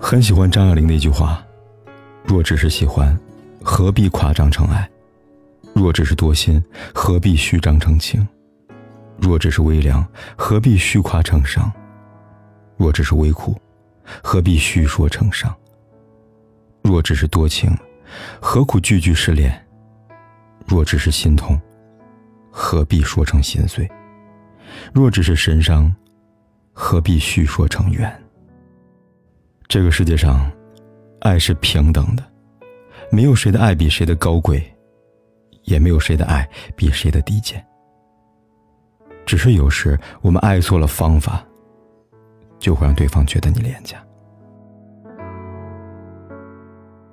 很喜欢张爱玲那句话：“若只是喜欢，何必夸张成爱；若只是多心，何必虚张成情；若只是微凉，何必虚夸成伤；若只是微苦。”何必虚说成伤？若只是多情，何苦句句失恋？若只是心痛，何必说成心碎？若只是神伤，何必虚说成缘？这个世界上，爱是平等的，没有谁的爱比谁的高贵，也没有谁的爱比谁的低贱。只是有时我们爱错了方法。就会让对方觉得你廉价。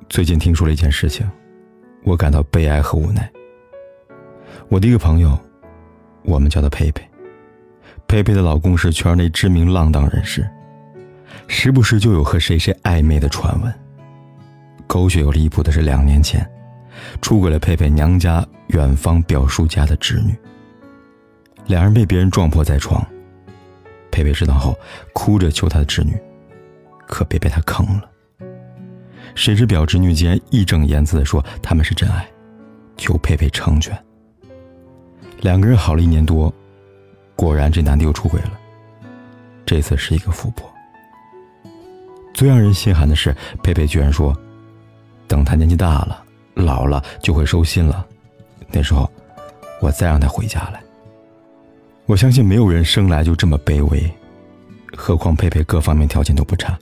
最近听说了一件事情，我感到悲哀和无奈。我的一个朋友，我们叫他佩佩。佩佩的老公是圈内知名浪荡人士，时不时就有和谁谁暧昧的传闻。狗血又离谱的是，两年前，出轨了佩佩娘家远方表叔家的侄女。两人被别人撞破在床。佩佩知道后，哭着求他的侄女，可别被他坑了。谁知表侄女竟然义正言辞地说他们是真爱，求佩佩成全。两个人好了一年多，果然这男的又出轨了，这次是一个富婆。最让人心寒的是，佩佩居然说，等他年纪大了、老了就会收心了，那时候我再让他回家来。我相信没有人生来就这么卑微，何况佩佩各方面条件都不差。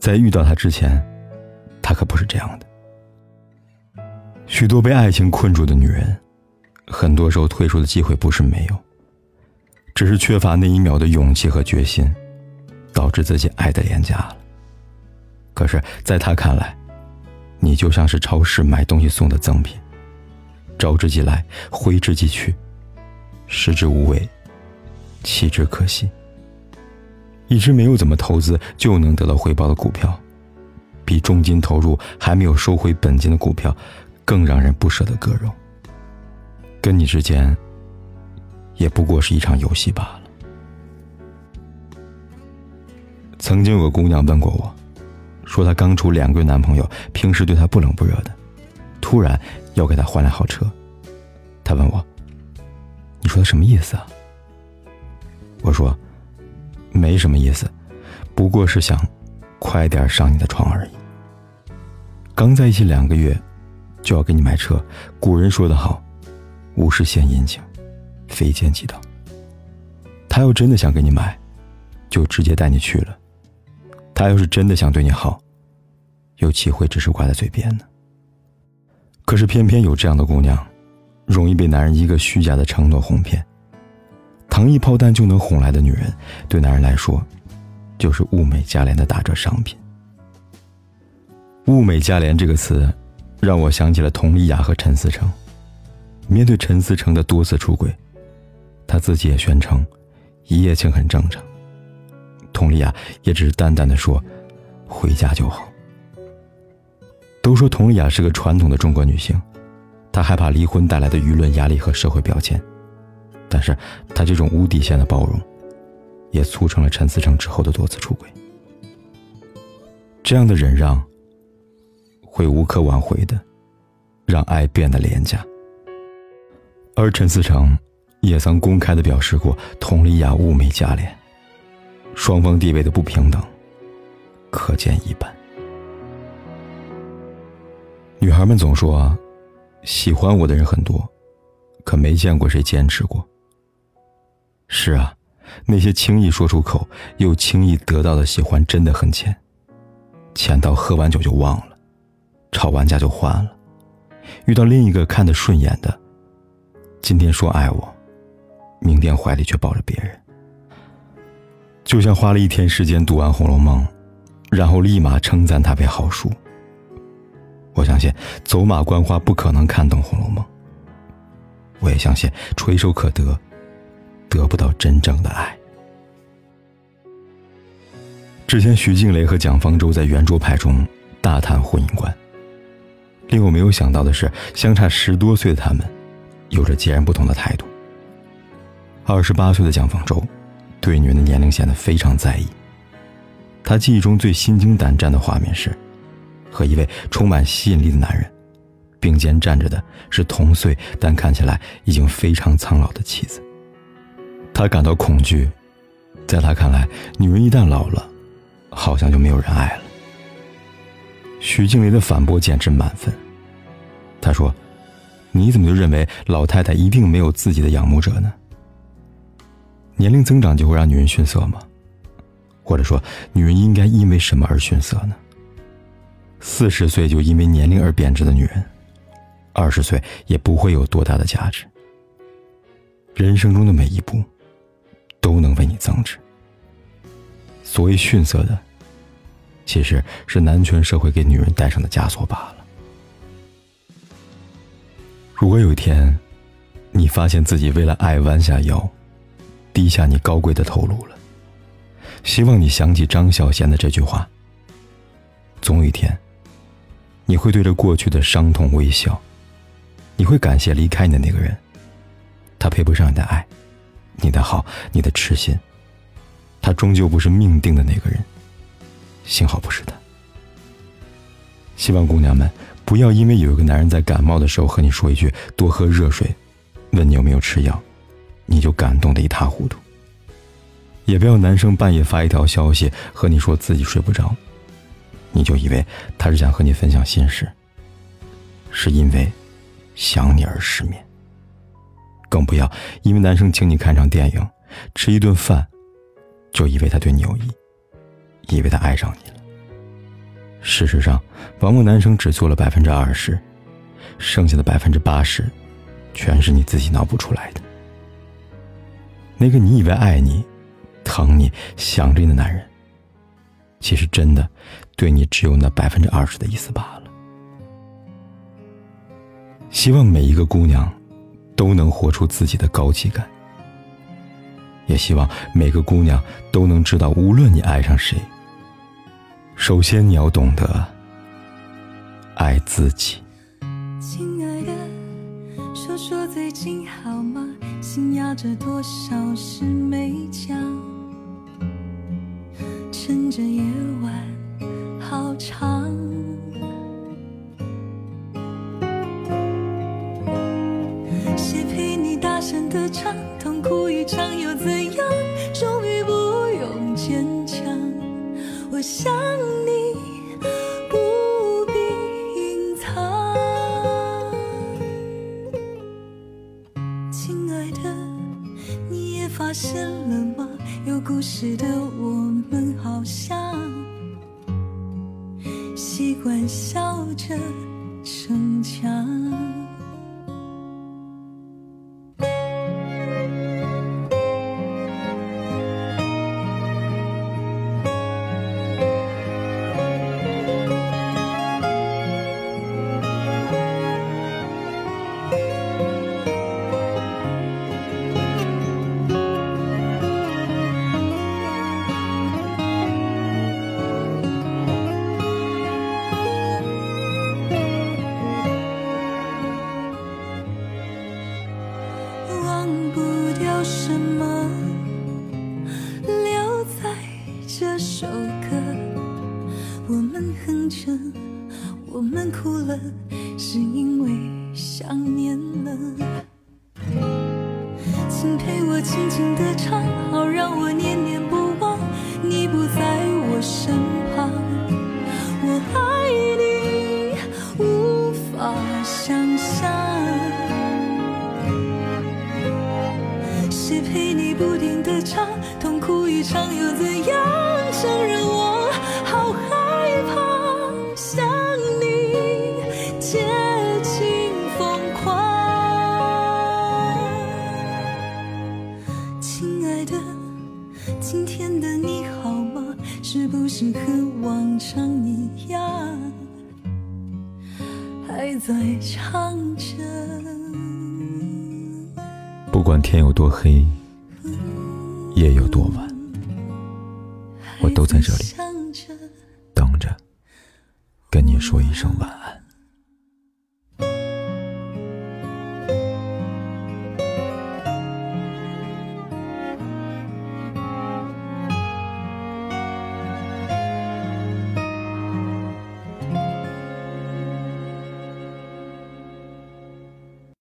在遇到他之前，他可不是这样的。许多被爱情困住的女人，很多时候退出的机会不是没有，只是缺乏那一秒的勇气和决心，导致自己爱的廉价了。可是，在他看来，你就像是超市买东西送的赠品，招之即来，挥之即去。食之无味，弃之可惜。一只没有怎么投资就能得到回报的股票，比重金投入还没有收回本金的股票，更让人不舍得割肉。跟你之间，也不过是一场游戏罢了。曾经有个姑娘问过我，说她刚处两个月男朋友，平时对她不冷不热的，突然要给她换辆好车，她问我。你说的什么意思啊？我说，没什么意思，不过是想快点上你的床而已。刚在一起两个月，就要给你买车。古人说得好，无事献殷勤，非奸即盗。他要真的想给你买，就直接带你去了。他要是真的想对你好，又岂会只是挂在嘴边呢？可是偏偏有这样的姑娘。容易被男人一个虚假的承诺哄骗，糖衣炮弹就能哄来的女人，对男人来说，就是物美价廉的打折商品。物美价廉这个词，让我想起了佟丽娅和陈思诚。面对陈思诚的多次出轨，他自己也宣称，一夜情很正常。佟丽娅也只是淡淡的说，回家就好。都说佟丽娅是个传统的中国女性。她害怕离婚带来的舆论压力和社会标签，但是她这种无底线的包容，也促成了陈思诚之后的多次出轨。这样的忍让，会无可挽回的，让爱变得廉价。而陈思诚也曾公开的表示过，佟丽娅物美价廉，双方地位的不平等，可见一斑。女孩们总说。喜欢我的人很多，可没见过谁坚持过。是啊，那些轻易说出口又轻易得到的喜欢真的很浅，浅到喝完酒就忘了，吵完架就换了，遇到另一个看得顺眼的，今天说爱我，明天怀里却抱着别人。就像花了一天时间读完《红楼梦》，然后立马称赞它为好书。我相信走马观花不可能看懂《红楼梦》。我也相信垂手可得，得不到真正的爱。之前徐静蕾和蒋方舟在圆桌派中大谈婚姻观。令我没有想到的是，相差十多岁的他们，有着截然不同的态度。二十八岁的蒋方舟，对女人的年龄显得非常在意。他记忆中最心惊胆战的画面是，和一位充满吸引力的男人，并肩站着的是同岁但看起来已经非常苍老的妻子。他感到恐惧，在他看来，女人一旦老了，好像就没有人爱了。徐静蕾的反驳简直满分。他说：“你怎么就认为老太太一定没有自己的仰慕者呢？年龄增长就会让女人逊色吗？或者说，女人应该因为什么而逊色呢？四十岁就因为年龄而贬值的女人，二十岁也不会有多大的价值。人生中的每一步，都能为你增值。所谓逊色的。”其实是男权社会给女人戴上的枷锁罢了。如果有一天，你发现自己为了爱弯下腰，低下你高贵的头颅了，希望你想起张小娴的这句话。总有一天，你会对着过去的伤痛微笑，你会感谢离开你的那个人，他配不上你的爱，你的好，你的痴心，他终究不是命定的那个人。幸好不是他。希望姑娘们不要因为有一个男人在感冒的时候和你说一句“多喝热水”，问你有没有吃药，你就感动的一塌糊涂。也不要男生半夜发一条消息和你说自己睡不着，你就以为他是想和你分享心事，是因为想你而失眠。更不要因为男生请你看场电影、吃一顿饭，就以为他对你有意。以为他爱上你了。事实上，往往男生只做了百分之二十，剩下的百分之八十，全是你自己脑补出来的。那个你以为爱你、疼你、想着你的男人，其实真的对你只有那百分之二十的意思罢了。希望每一个姑娘都能活出自己的高级感，也希望每个姑娘都能知道，无论你爱上谁。首先，你要懂得爱自己。着多少事没讲，趁着夜时的我们好像习惯笑着我们哭了，是因为想念了。请陪我轻轻地唱，好让我念念不忘。你不在我身旁，我爱你无法想象。谁陪你不停地唱，痛哭一场又怎样？承认今天的你好吗？是不是和往常一样，还在唱着？不管天有多黑，夜有多晚，我都在这里等着，跟你说一声晚安。